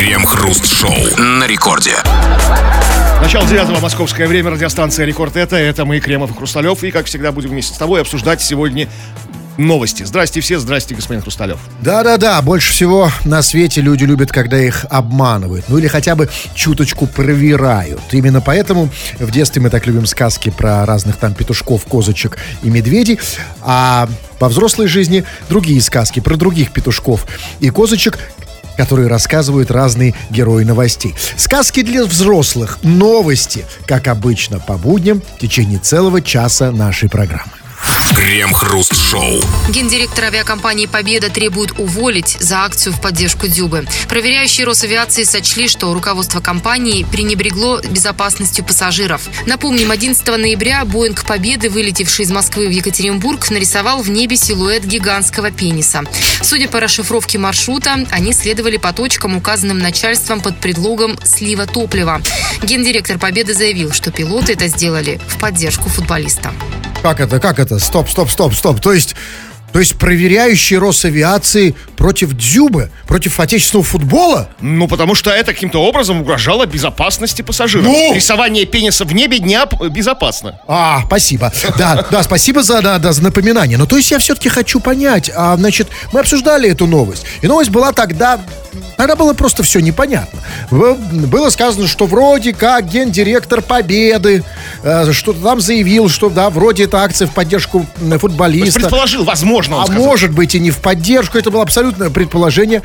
Крем-хруст-шоу на рекорде. Начало девятого московское время, радиостанция «Рекорд» это, это мы, Кремов и Хрусталев, и, как всегда, будем вместе с тобой обсуждать сегодня новости. Здрасте все, здрасте, господин Хрусталев. Да-да-да, больше всего на свете люди любят, когда их обманывают. Ну или хотя бы чуточку проверяют. Именно поэтому в детстве мы так любим сказки про разных там петушков, козочек и медведей. А во взрослой жизни другие сказки про других петушков и козочек, которые рассказывают разные герои новостей. Сказки для взрослых, новости, как обычно, по будням в течение целого часа нашей программы. Крем-хруст-шоу. Гендиректор авиакомпании «Победа» требует уволить за акцию в поддержку Дюбы. Проверяющие Росавиации сочли, что руководство компании пренебрегло безопасностью пассажиров. Напомним, 11 ноября Боинг «Победы», вылетевший из Москвы в Екатеринбург, нарисовал в небе силуэт гигантского пениса. Судя по расшифровке маршрута, они следовали по точкам, указанным начальством под предлогом слива топлива. Гендиректор «Победы» заявил, что пилоты это сделали в поддержку футболиста. Как это, как это? Стоп, стоп, стоп, стоп. То есть, то есть проверяющие Росавиации против Дзюбы, против отечественного футбола? Ну, потому что это каким-то образом угрожало безопасности пассажиров. Ну! Рисование пениса в небе п- безопасно. А, спасибо. Да, да, спасибо за, да, да, за напоминание. Но то есть я все-таки хочу понять, а, значит, мы обсуждали эту новость. И новость была тогда, тогда было просто все непонятно. Было сказано, что вроде как гендиректор Победы э, что-то там заявил, что да, вроде это акция в поддержку футболиста. предположил, возможно, он А сказал. может быть и не в поддержку, это было абсолютное предположение.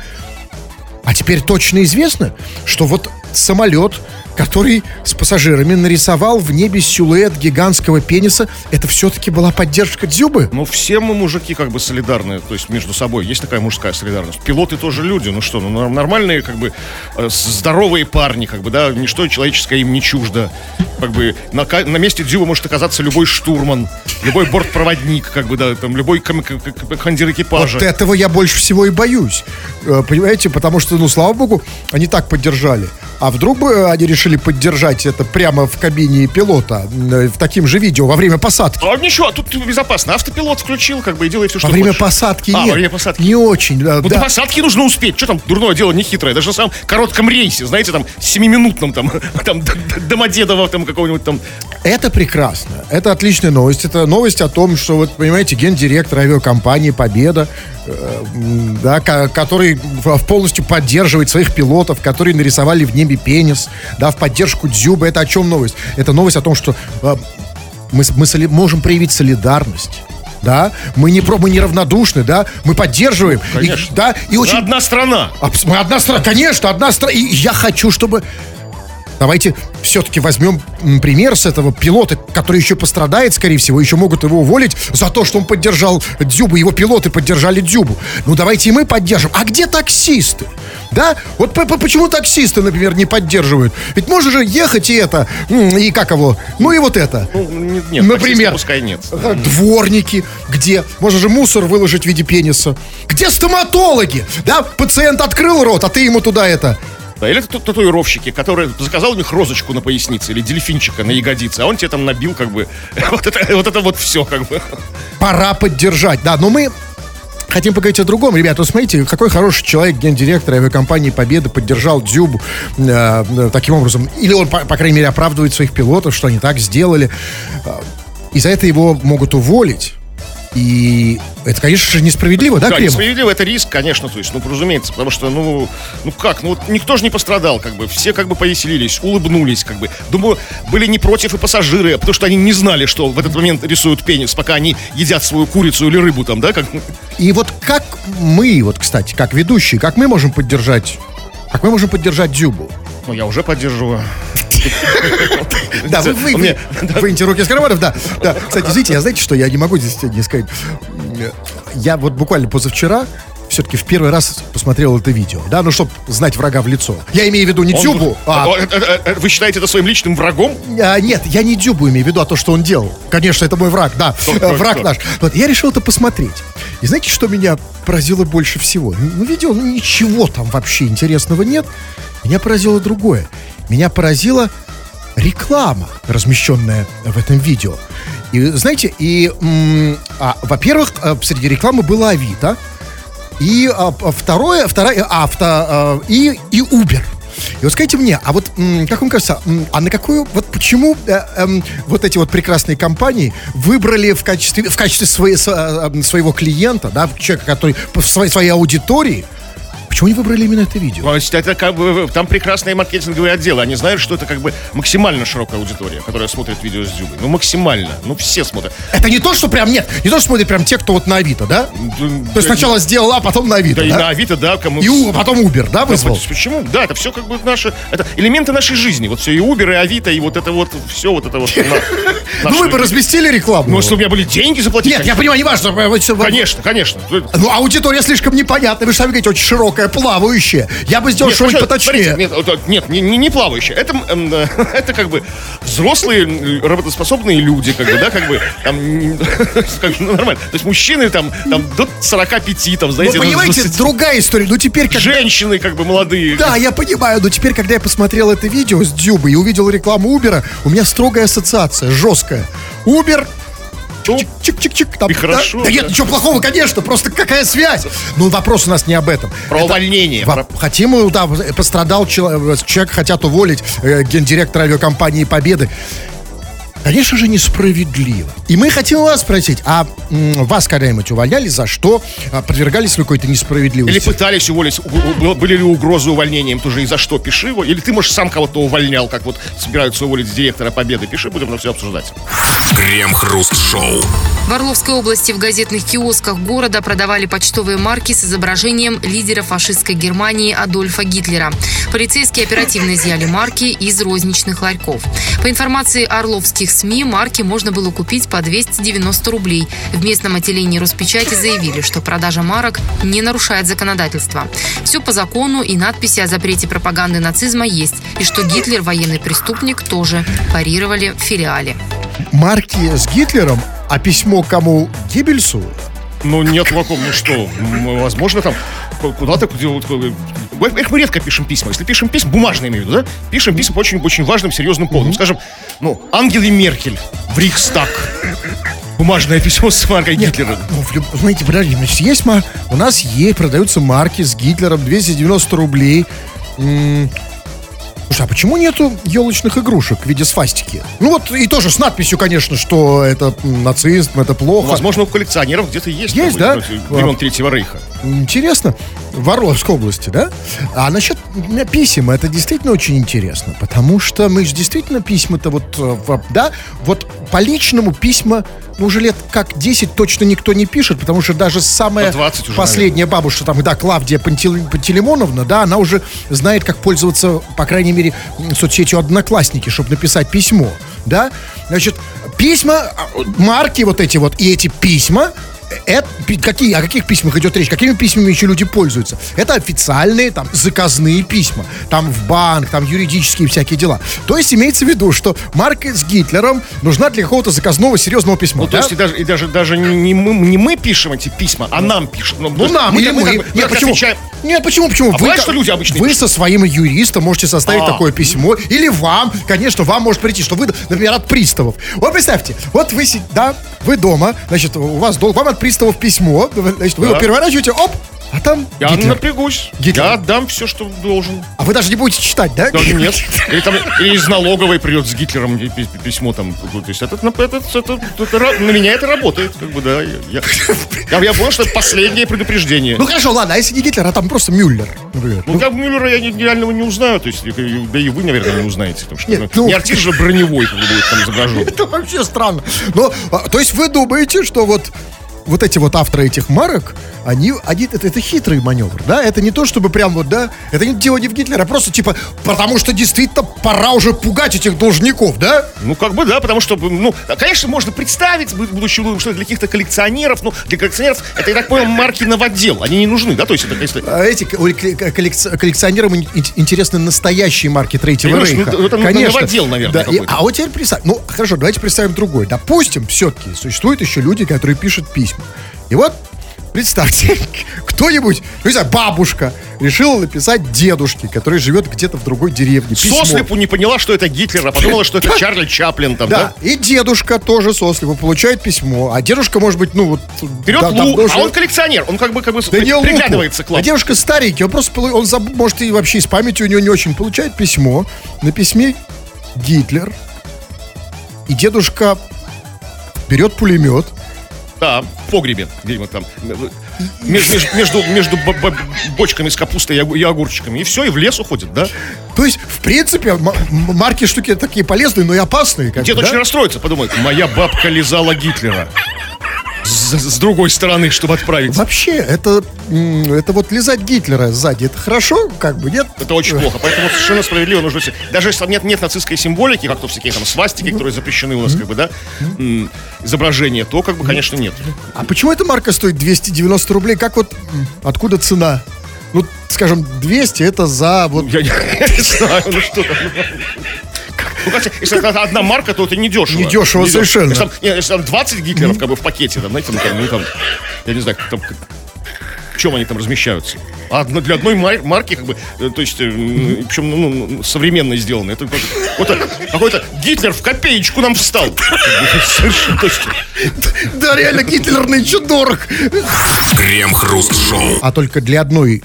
А теперь точно известно, что вот самолет, который с пассажирами нарисовал в небе силуэт гигантского пениса, это все-таки была поддержка Дзюбы? Ну, все мы мужики как бы солидарны, то есть между собой. Есть такая мужская солидарность. Пилоты тоже люди, ну что, ну нор- нормальные как бы э, здоровые парни, как бы, да, ничто человеческое им не чуждо. Как бы на, на месте Дзюба может оказаться любой штурман, любой бортпроводник, как бы, да, там, любой ком- командир экипажа. Вот этого я больше всего и боюсь. Э, Понимаете, потому что, ну, слава богу, они так поддержали. А вдруг бы они решили поддержать это прямо в кабине пилота, э, в таким же видео, во время посадки? А ничего, тут безопасно. Автопилот включил, как бы, и делает все, что Во время хочешь. посадки А, нет. во время посадки. Не очень. да, Ну, да. до посадки нужно успеть. Что там дурное дело не хитрое. Даже на самом коротком рейсе, знаете, там, семиминутном, там, там, Домодедово, там, какого-нибудь там. Это прекрасно. Это отличная новость. Это новость о том, что, вот, понимаете, гендиректор авиакомпании «Победа», да, ко- который полностью поддерживает своих пилотов, которые нарисовали в небе пенис, да, в поддержку Дзюбы. Это о чем новость? Это новость о том, что э, мы, мы соли- можем проявить солидарность. Да, мы не про, мы не равнодушны, да, мы поддерживаем, и, конечно. да, и очень Одна страна. Мы одна страна, конечно, одна страна. И я хочу, чтобы... Давайте все-таки возьмем пример с этого пилота, который еще пострадает, скорее всего, еще могут его уволить за то, что он поддержал Дзюбу, его пилоты поддержали Дзюбу. Ну, давайте и мы поддержим. А где таксисты? Да? Вот почему таксисты, например, не поддерживают? Ведь можно же ехать и это, и как его, ну и вот это. Ну, не- нет, Например. пускай нет. Дворники, где? Можно же мусор выложить в виде пениса. Где стоматологи? Да, пациент открыл рот, а ты ему туда это. Да, или тату- татуировщики, которые заказал у них розочку на пояснице или дельфинчика на ягодице, а он тебе там набил как бы вот это вот, это вот все как бы. Пора поддержать. Да, но мы хотим поговорить о другом. Ребята, вот смотрите, какой хороший человек, гендиректор авиакомпании «Победа» поддержал Дзюбу э, э, таким образом. Или он, по, по крайней мере, оправдывает своих пилотов, что они так сделали. Э, И за это его могут уволить. И это, конечно же, несправедливо, да, Да, Кремов? несправедливо, это риск, конечно, то есть, ну, разумеется, потому что, ну, ну как, ну, вот никто же не пострадал, как бы, все как бы повеселились, улыбнулись, как бы. Думаю, были не против и пассажиры, потому что они не знали, что в этот момент рисуют пенис, пока они едят свою курицу или рыбу там, да, как... И вот как мы, вот, кстати, как ведущие, как мы можем поддержать, как мы можем поддержать Дзюбу? Ну, я уже поддерживаю. Да, вы, вы, вы, выньте руки из карманов, да. да. Кстати, извините, я знаете, что я не могу здесь не сказать. Я вот буквально позавчера все-таки в первый раз посмотрел это видео, да, ну, чтобы знать врага в лицо. Я имею в виду не Он- Дзюбу, а... Это- это- это- Вы считаете это своим личным врагом? а, нет, я не Дзюбу имею в виду, а то, что он делал. Конечно, это мой враг, да, Кто, э, кто, враг кто? наш. Вот, я решил это посмотреть. И знаете, что меня поразило больше всего? Ну, видео, ну, ничего там вообще интересного нет. Меня поразило другое. Меня поразила реклама, размещенная в этом видео. И знаете, и, а, во-первых, э, среди рекламы было Авито, и а, а, второе, вторая авто а, и, и Uber. И вот скажите мне, а вот, как вам кажется, а на какую, вот почему э, эм, вот эти вот прекрасные компании выбрали в качестве, в качестве своей, э, своего клиента, да, человека, который в своей, своей аудитории, почему они выбрали именно это видео? Это как бы, там прекрасные маркетинговые отделы. Они знают, что это как бы максимально широкая аудитория, которая смотрит видео с Дзюбой. Ну, максимально. Ну, все смотрят. Это не то, что прям, нет, не то, что смотрят прям те, кто вот на Авито, да? То есть сначала сделал, а потом на Авито, Да, и да? на Авито, да, кому... И У- потом Uber, да, Да, вызвал? вот Почему? Да, это все как бы наши... Это элементы нашей жизни. Вот все и Uber, и Авито, и вот это вот, все вот это вот. Ну вы бы разместили рекламу. Ну, если у меня были деньги заплатить. Нет, я понимаю, не важно. Конечно, конечно. Ну, аудитория слишком непонятная. Вы же сами говорите, очень широкая, плавающая. Я бы сделал что-нибудь поточнее. смотрите, Нет, нет, не, не, не плавающие. Это, э, это как бы взрослые работоспособные люди, как бы, да, как бы, там, как ну, нормально. То есть мужчины там, там до 45, там, Ну, знаете, до понимаете, 20. другая история. Ну, теперь, как... женщины, как бы, молодые. Да, я понимаю, но теперь, когда я посмотрел это видео с Дюбой и увидел рекламу Убера, у меня строгая ассоциация, жесткая. Убер, Чик-чик-чик. Там, И хорошо, Да, да нет, ничего плохого, конечно, просто какая связь? Ну, вопрос у нас не об этом. Про увольнение. Во- Хотим, да, пострадал чело- человек, хотят уволить э, гендиректора авиакомпании «Победы». Конечно же, несправедливо. И мы хотим вас спросить, а м, вас когда-нибудь увольняли, за что а, подвергались вы какой-то несправедливости? Или пытались уволить, у- у- были ли угрозы увольнением тоже и за что, пиши его. Или ты, может, сам кого-то увольнял, как вот собираются уволить директора Победы, пиши, будем на все обсуждать. Крем-хруст-шоу. В Орловской области в газетных киосках города продавали почтовые марки с изображением лидера фашистской Германии Адольфа Гитлера. Полицейские оперативно изъяли марки из розничных ларьков. По информации орловских СМИ, марки можно было купить по 290 рублей. В местном отделении Роспечати заявили, что продажа марок не нарушает законодательство. Все по закону и надписи о запрете пропаганды нацизма есть. И что Гитлер военный преступник тоже парировали в филиале. Марки с Гитлером, а письмо кому? Гиббельсу? Ну, нет такого, ну что, возможно, там ку- куда-то... Во-первых, мы редко пишем письма. Если пишем письма, бумажные имею в виду, да? Пишем письма по очень-очень важным, серьезным поводам. Скажем, ну, Ангеле Меркель в Рихстаг. Бумажное письмо с маркой Гитлера. Ну, в люб- знаете, подожди, значит, есть ма... у нас есть, продаются марки с Гитлером, 290 рублей. М, Слушай, а почему нету елочных игрушек в виде свастики? Ну вот и тоже с надписью, конечно, что это нацизм, это плохо. Возможно, у коллекционеров где-то есть. Есть, да? ну, Времен Третьего Рейха. Интересно, в Орловской области, да? А насчет писем, это действительно очень интересно, потому что мы же действительно письма-то вот, э, да, вот по личному письма, ну, уже лет как 10 точно никто не пишет, потому что даже самая По 20 уже, последняя бабушка, там, да, Клавдия Пантел- Пантелеймоновна, да, она уже знает, как пользоваться, по крайней мере, соцсетью Одноклассники, чтобы написать письмо, да? Значит, письма, а, марки вот эти вот, и эти письма, это, какие, о каких письмах идет речь? Какими письмами еще люди пользуются? Это официальные, там, заказные письма. Там в банк, там юридические всякие дела. То есть имеется в виду, что марка с Гитлером нужна для какого-то заказного серьезного письма. Ну, то да? есть и даже, и даже, даже не, не мы, не мы пишем эти письма, а нам пишут. Ну, то Ну, нам, или как мы. бы- мы Нет, как почему? отвечаем. Нет, почему, почему? А бывает, что люди обычно Вы со своим юристом можете составить А. такое письмо. Или вам, конечно, вам может прийти, что вы, например, от приставов. Вот представьте, вот вы, да, вы дома, значит, у вас долг, вам от приставов письмо, значит, вы Да. его переворачиваете, оп, а там Я Гитлер. напрягусь. Гитлер. Я отдам все, что должен. А вы даже не будете читать, да? Даже нет. Или, там, или из налоговой придет с Гитлером пи- пи- письмо там. То есть это, это, это, это- на меня это работает. Как бы, да. Я, я, я, понял, что это последнее предупреждение. Ну хорошо, ладно, а если не Гитлер, а там просто Мюллер, например. Ну, как Мюллера я реального не узнаю, то есть, да и вы, наверное, не узнаете, потому что Нет, ну, ну- не артист же броневой, как бы будет там изображен. Это вообще странно. Но, а, то есть вы думаете, что вот вот эти вот авторы этих марок, они, они это, это хитрый маневр, да? Это не то, чтобы прям вот, да? Это не дело не в Гитлере, а просто типа, потому что действительно пора уже пугать этих должников, да? Ну, как бы, да, потому что, ну, конечно, можно представить, буд- будучи ну, что для каких-то коллекционеров, ну, для коллекционеров, это, я так понял, марки новодел, они не нужны, да, то есть это, если... А эти ко- коллек- коллекци- коллекционерам ин- ин- интересны настоящие марки Третьего Понимаешь, ну, Рейха. это новодел, наверное, Да, и- а вот теперь представь, ну хорошо, давайте представим другой. Допустим, все-таки существуют еще люди, которые пишут письма. И вот представьте, кто-нибудь, ну, не знаю, бабушка решила написать дедушке, который живет где-то в другой деревне, письмо. Сослепу не поняла, что это Гитлер, а подумала, что это Чарли Чаплин там, Да, да? и дедушка тоже сослепу получает письмо. А дедушка, может быть, ну вот... Берет да- лук, давно а он коллекционер, он как бы, как бы Да луку. приглядывается к А лапу. девушка старенький, он просто, он заб- может, и вообще с памятью у него не очень. Получает письмо, на письме Гитлер, и дедушка берет пулемет, Да, в погребе, где-нибудь там. Меж- меж- Между, между бо- бочками с капустой и огу- и огурчиками. И все, и в лес уходит, да? То есть, в принципе, марки штуки такие полезные, но и опасные. Дед да? очень расстроится, подумает, моя бабка лизала Гитлера. С, с другой стороны, чтобы отправить. Вообще, это, это вот лизать Гитлера сзади, это хорошо, как бы, нет? Это очень плохо, поэтому совершенно справедливо нужно... Даже если там нет, нет нацистской символики, как то всякие там свастики, которые запрещены у нас, как бы, да, изображения, то, как бы, конечно, нет. А почему эта марка стоит 290 рублей? Как вот, откуда цена? Ну, скажем, 200 это за вот... Я не знаю, ну что там. Ну, хотя, если это одна марка, то это не дешево. Недешево совершенно. Если там, не, если там 20 гитлеров как бы в пакете, там, знаете, ну, там, ну, там, я не знаю, как там, в чем они там размещаются. А для одной мар- марки, как бы, э, то есть, э, причем ну, ну, современно сделано. Это какой-то, какой-то Гитлер в копеечку нам встал. Точно. Да, реально, Гитлер нынче дорог. Крем-хруст-шоу. А только для одной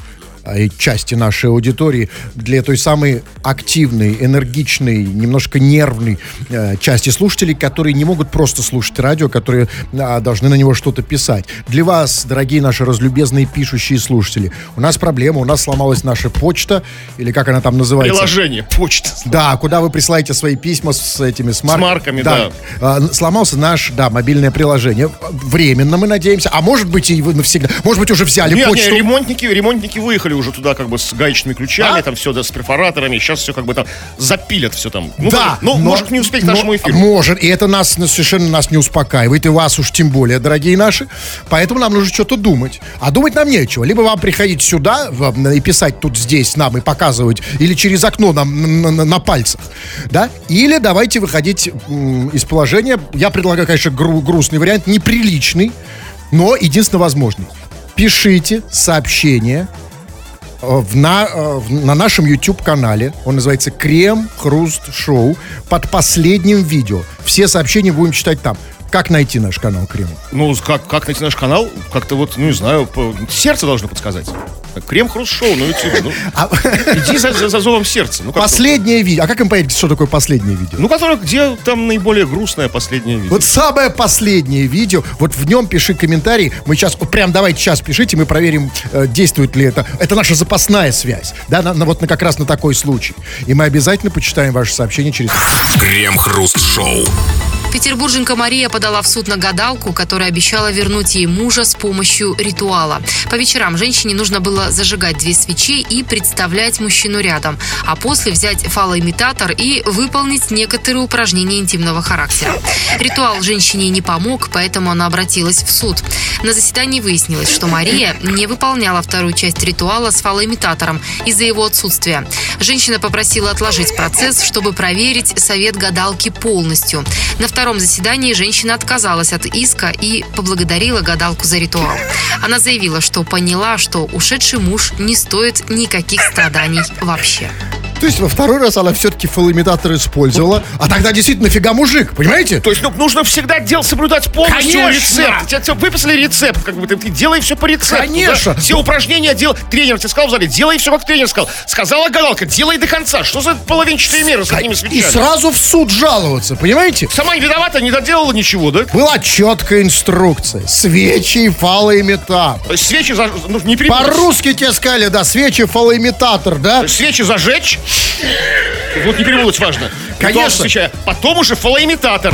части нашей аудитории, для той самой активной, энергичной, немножко нервной э, части слушателей, которые не могут просто слушать радио, которые а, должны на него что-то писать. Для вас, дорогие наши разлюбезные пишущие слушатели, у нас проблема, у нас сломалась наша почта, или как она там называется? Приложение, почта. Да, куда вы присылаете свои письма с этими с, марк- марками, да. А, сломался наш, да, мобильное приложение. Временно, мы надеемся. А может быть, и вы навсегда. Может быть, уже взяли Нет, почту. нет, ремонтники, ремонтники выехали уже туда как бы с гаечными ключами, А? там все, да, с перфораторами. Сейчас все как бы там запилят все там. Ну, да, ну, но- может не успеть к нашему эфиру. Может, и это нас совершенно нас не успокаивает, и вас уж тем более, дорогие наши. Поэтому нам нужно что-то думать. А думать нам нечего. Либо вам приходить сюда и писать тут здесь нам и показывать, или через окно нам на, на- на пальцах, да? Или давайте выходить из положения. Я предлагаю, конечно, гру- грустный вариант, неприличный, но единственно возможный. Пишите сообщение в на, э, в- на нашем YouTube-канале. Он называется Крем Хруст Шоу. Под последним видео. Все сообщения будем читать там. Как найти наш канал Крем? Ну, как, как найти наш канал? Как-то вот, ну, не знаю, сердце должно подсказать. Крем Хруст Шоу на YouTube. Ну, А, иди за, за- за зовом сердца. Ну, последнее видео. А как им понять, что такое последнее видео? ну, которое, где там наиболее грустное последнее видео. Вот самое последнее видео, вот в нем пиши комментарий. Мы сейчас, вот прям давайте сейчас пишите, мы проверим, э, действует ли это. Это наша запасная связь, да, на, на вот на, как раз на такой случай. И мы обязательно почитаем ваше сообщение через... Крем-хруст-шоу. Петербурженка Мария подала в суд на гадалку, которая обещала вернуть ей мужа с помощью ритуала. По вечерам женщине нужно было зажигать две свечи и представлять мужчину рядом, а после взять фалоимитатор и выполнить некоторые упражнения интимного характера. Ритуал женщине не помог, поэтому она обратилась в суд. На заседании выяснилось, что Мария не выполняла вторую часть ритуала с фалоимитатором из-за его отсутствия. Женщина попросила отложить процесс, чтобы проверить совет гадалки полностью. На втором заседании женщина отказалась от иска и поблагодарила гадалку за ритуал. Она заявила, что поняла, что ушедший муж не стоит никаких страданий вообще. То есть во второй раз она все-таки фалоимитатор использовала, а тогда действительно нафига мужик, понимаете? То есть, ну, нужно всегда дел соблюдать полностью Конечно! рецепт. Тебе, тебе выписали рецепт, как бы ты, ты делай все по рецепту. Конечно! да? Все упражнения делай. Тренер тебе сказал в зале, делай все, как тренер сказал. Сказала гадалка, делай до конца. Что за половинчатые меры с этими И свечами? сразу в суд жаловаться, понимаете? Сама не виновата, не доделала ничего, да? Была четкая инструкция. Свечи и фалоимитатор. Свечи за... ну, не. По-русски тебе сказали, да, свечи фалоимитатор, да? Свечи зажечь. Вот не перепутать важно. Конечно. Свеча. Потом уже фалоимитатор.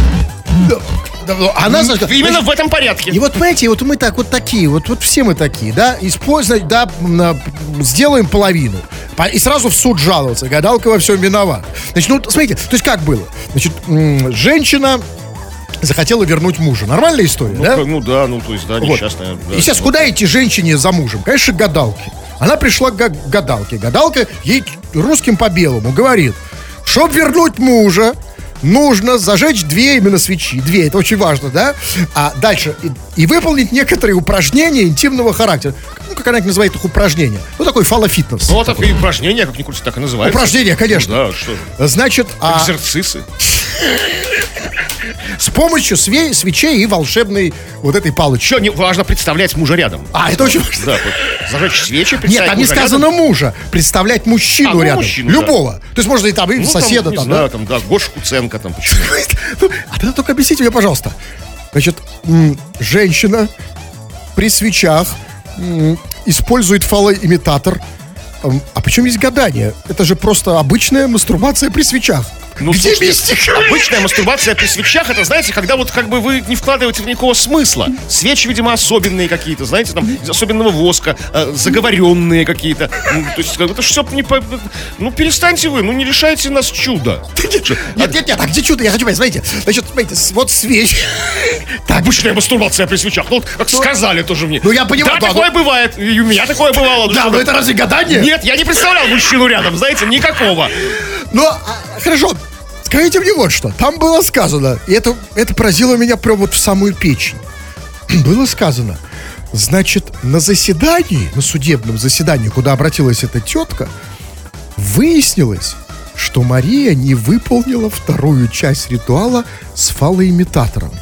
Ну, Она, значит, Именно в этом порядке. И вот, понимаете, вот мы так вот такие, вот, вот все мы такие, да, использовать, да, на- сделаем половину. По- И сразу в суд жаловаться. Гадалка во всем виноват. Значит, ну, смотрите, то есть как было? Значит, женщина захотела вернуть мужа. Нормальная история, Ну, да? как- ну да, ну то есть, да, Вот. несчастная. да. И сейчас куда идти женщине за мужем? Конечно, к гадалке. Она пришла к га- гадалке. Гадалка ей русским по белому говорит, чтоб вернуть мужа, нужно зажечь две именно свечи. Две, это очень важно, да? А дальше, и, и выполнить некоторые упражнения интимного характера. Ну, как она их называет, их упражнения. Ну, такой фалофитнес. Ну, вот так и упражнения, как ни крути, так и называется. Упражнения, конечно. Ну, да, что же. Значит, а Экзерцисы. С помощью све- свечей и волшебной вот этой палочки. Еще не важно представлять мужа рядом. А, это очень важно. Да, вот зажечь свечи, Нет, представить там не сказано рядом. мужа. Представлять мужчину А, ну, рядом. мужчину, да. Любого. То есть можно и там, и Ну, соседа там, там, не да? знаю, там, да, Гоша Куценко там, почему? Ну, А тогда только объясните мне, пожалуйста. Значит, женщина при свечах использует фалоимитатор. А почему есть гадание? Это же просто обычная мастурбация при свечах. Ну, Где мистика? Обычная мастурбация при свечах, это, знаете, когда вот как бы вы не вкладываете в никакого смысла. Свечи, видимо, особенные какие-то, знаете, там, из особенного воска, э, заговоренные какие-то. Ну, то есть, это все не по... Ну, перестаньте вы, ну, не лишайте нас чуда. Нет, нет, нет, а где чудо? Я хочу понять, смотрите. Значит, смотрите, вот свечи. Обычная мастурбация при свечах. Ну, вот как сказали тоже мне. Ну, я понимаю, Да, такое бывает. И у меня такое бывало. Ну, да, но это разве гадание? Нет, я не представлял мужчину рядом, знаете, никакого. Ну, а, хорошо. Скажите мне вот что. Там было сказано, и это, это поразило меня прям вот в самую печень. Было сказано, значит, на заседании, на судебном заседании, куда обратилась эта тетка, выяснилось, что Мария не выполнила вторую часть ритуала с фалоимитатором.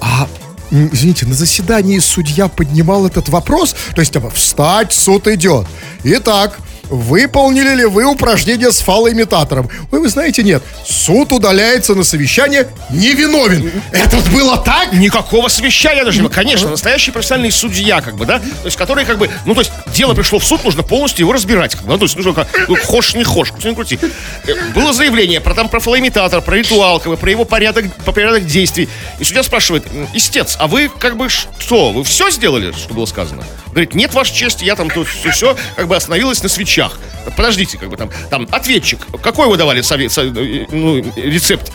А, извините, на заседании судья поднимал этот вопрос, то есть, типа, встать, суд идет. Итак, выполнили ли вы упражнение с фалоимитатором? Ой, вы знаете, нет. Суд удаляется на совещание невиновен. Это вот было так? Никакого совещания даже. Конечно, настоящий профессиональный судья, как бы, да, то есть, который, как бы, ну, то есть, дело пришло в суд, нужно полностью его разбирать, как бы, ну, то есть, нужно, как, ну, хошь, не хошь, крути, не крути. Э, Было заявление про там, про фалоимитатор, про ритуал, как бы, про его порядок, по порядок действий. И судья спрашивает, «М, истец, а вы, как бы, что, вы все сделали, что было сказано? Говорит, нет, ваша честь, я там тут все, все, как бы, остановилась на свечах. Подождите, как бы, там, там, ответчик, какой вы давали совет, со- ну, рецепт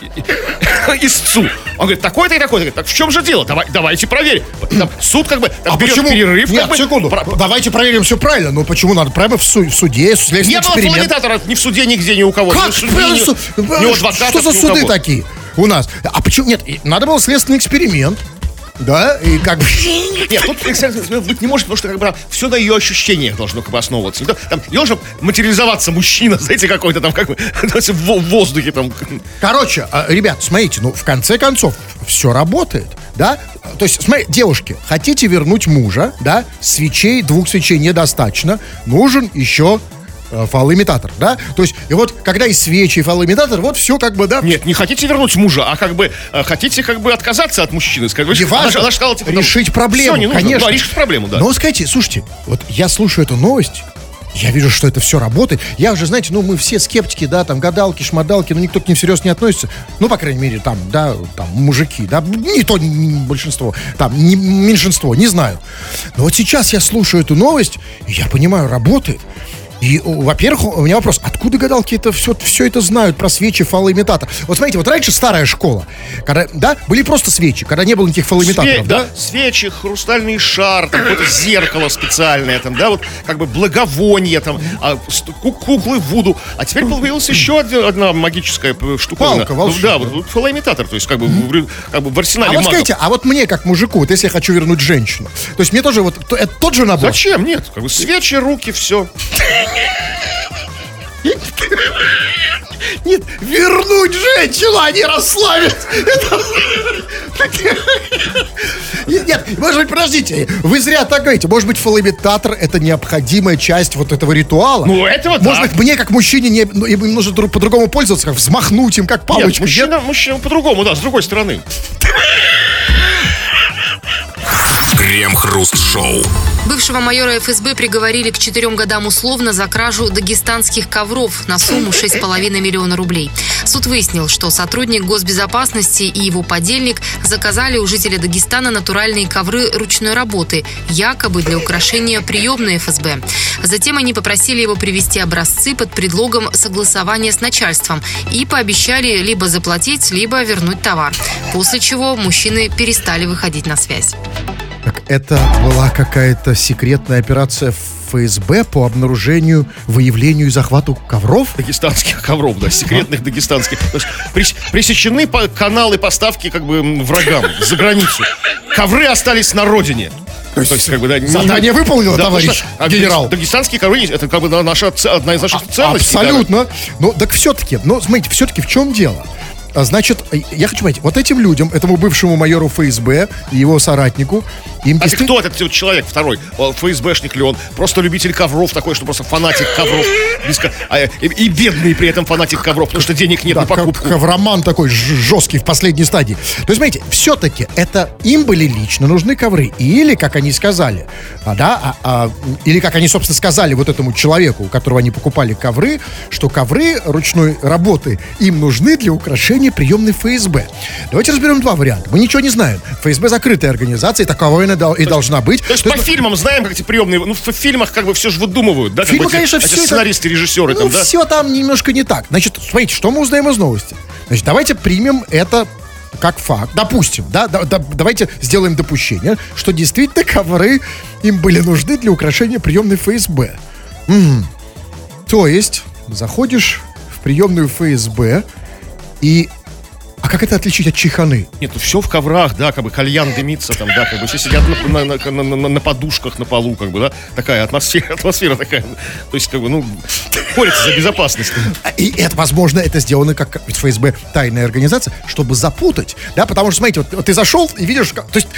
истцу? Он говорит, такой-то и такой-то. Говорит, Так в чем же дело? Давай, давайте проверим. Там суд как бы там, А берет почему? перерыв. Нет, как бы, секунду. про- Давайте проверим все правильно. Ну почему надо? Прямо в, су- в суде, следственный Не было фалоимитатора ни в суде, нигде, ни у кого. Ни Как? в суде, ни, ни ни у суды кого. такие у нас? А почему? Нет, и надо было следственный эксперимент. Да, и как бы... Нет, тут эксперимент быть не может, потому что как бы все на ее ощущениях должно как бы основываться. Там не должен материализоваться мужчина, знаете, какой-то там как бы в во- в воздухе там. Короче, а, ребят, смотрите, ну, в конце концов, все работает, да? То есть, смотри, девушки, хотите вернуть мужа, да? Свечей, двух свечей недостаточно, нужен еще фалоимитатор, да? То есть, и вот, когда и свечи, и фалоимитатор, вот все как бы, да? Нет, не хотите вернуть мужа, а как бы э, хотите как бы отказаться от мужчины. Сказать, Не она, важно. она же сказала, типа, там, решить проблему, всё, не нужно. конечно. Да, решить проблему, да. Но скажите, слушайте, вот я слушаю эту новость, я вижу, что это все работает. Я уже, знаете, ну, мы все скептики, да, там, гадалки, шмадалки, но никто к ним всерьез не относится. Ну, по крайней мере, там, да, там, мужики, да, не то, не, не большинство, там, не, меньшинство, не знаю. Но вот сейчас я слушаю эту новость, и я понимаю, работает. И, во-первых, у меня вопрос, откуда гадалки это все, все это знают про свечи, фалоимитатор? Вот смотрите, вот раньше старая школа, когда, да, были просто свечи, когда не было никаких фалоимитаторов, Све- да? Свечи, хрустальный шар, там, какое-то зеркало специальное, там, да, вот как бы благовоние, там, а, куклы Вуду. А теперь появилась еще одна, одна магическая п- штуковина. Палка волшебная. Да, вот, вот фалоимитатор, то есть как бы, в, как бы в А арсенале вот магов. скажите, а вот мне, как мужику, вот если я хочу вернуть женщину, то есть мне тоже вот, то- это тот же набор? Зачем? Нет, как бы свечи, руки, все. Нет, вернуть женщину, а не расслабить. Это- Нет, Нет, может быть, подождите, вы зря так говорите. Может быть, фалоимитатор это необходимая часть вот этого ритуала. Ну, этого Может да. быть, мне, как мужчине, не, ну, им нужно друг- по-другому пользоваться, как взмахнуть им, как Нет, палочкой. мужчина, мужчина по-другому, да, с другой стороны. Крем-хруст-шоу. Бывшего майора ФСБ приговорили к четырем годам условно за кражу дагестанских ковров на сумму 6,5 миллиона рублей. Суд выяснил, что сотрудник госбезопасности и его подельник заказали у жителя Дагестана натуральные ковры ручной работы, якобы для украшения приемной ФСБ. Затем они попросили его привести образцы под предлогом согласования с начальством и пообещали либо заплатить, либо вернуть товар. После чего мужчины перестали выходить на связь. Так это была какая-то секретная операция ФСБ по обнаружению, выявлению и захвату ковров? Дагестанских ковров, да, секретных дагестанских. То есть прес- пресечены каналы поставки как бы врагам за границу. Ковры остались на родине. То есть, как бы, да, не- задание выполнено, Да, потому товарищ что, а, генерал. Дагестанские ковры, есть, это как бы да, наша, одна из наших ценностей. да. Абсолютно. Ну, так все-таки, ну, смотрите, все-таки в чем дело? А, Значит, э, я хочу понять, вот этим людям, этому бывшему майору ФСБ и его соратнику, им А действительно... кто этот вот человек второй? ФСБшник ли он? Просто любитель ковров такой, что просто фанатик ковров. А, и, и бедный при этом фанатик ковров, потому что денег нет Да, на покупку. ковроман такой жесткий в последней стадии. То есть, смотрите, все-таки это им были лично нужны ковры. Или, как они сказали, а, да, а, а, или как они, собственно, сказали вот этому человеку, у которого они покупали ковры, что ковры ручной работы им нужны для украшения приемной ФСБ. Давайте разберем два варианта. Мы ничего не знаем. ФСБ закрытая организация, и таковой она и должна быть. То есть по фильмам знаем, как эти приемные... Ну, в фильмах как бы все же выдумывают, да? как Фильмы, бы эти- конечно, эти все это- сценаристы, режиссеры ну, там, да? все там немножко не так. Значит, смотрите, что мы узнаем из новости? Значит, давайте примем это как факт. Допустим, да, да, да, давайте сделаем допущение, что действительно ковры им были нужны для украшения приемной ФСБ. М. То есть, заходишь в приемную ФСБ и... А как это отличить от чеханы? Нет, ну все в коврах, да, как бы кальян дымится там, да, как бы все сидят на, на- на- на- на- подушках на полу, как бы, да, такая атмосфера, атмосфера такая. То есть, как бы, ну, борются за безопасность. А, И это, возможно, это сделано как ведь ФСБ тайная организация, чтобы запутать, да, потому что, смотрите, вот, вот ты зашел и видишь, как- то есть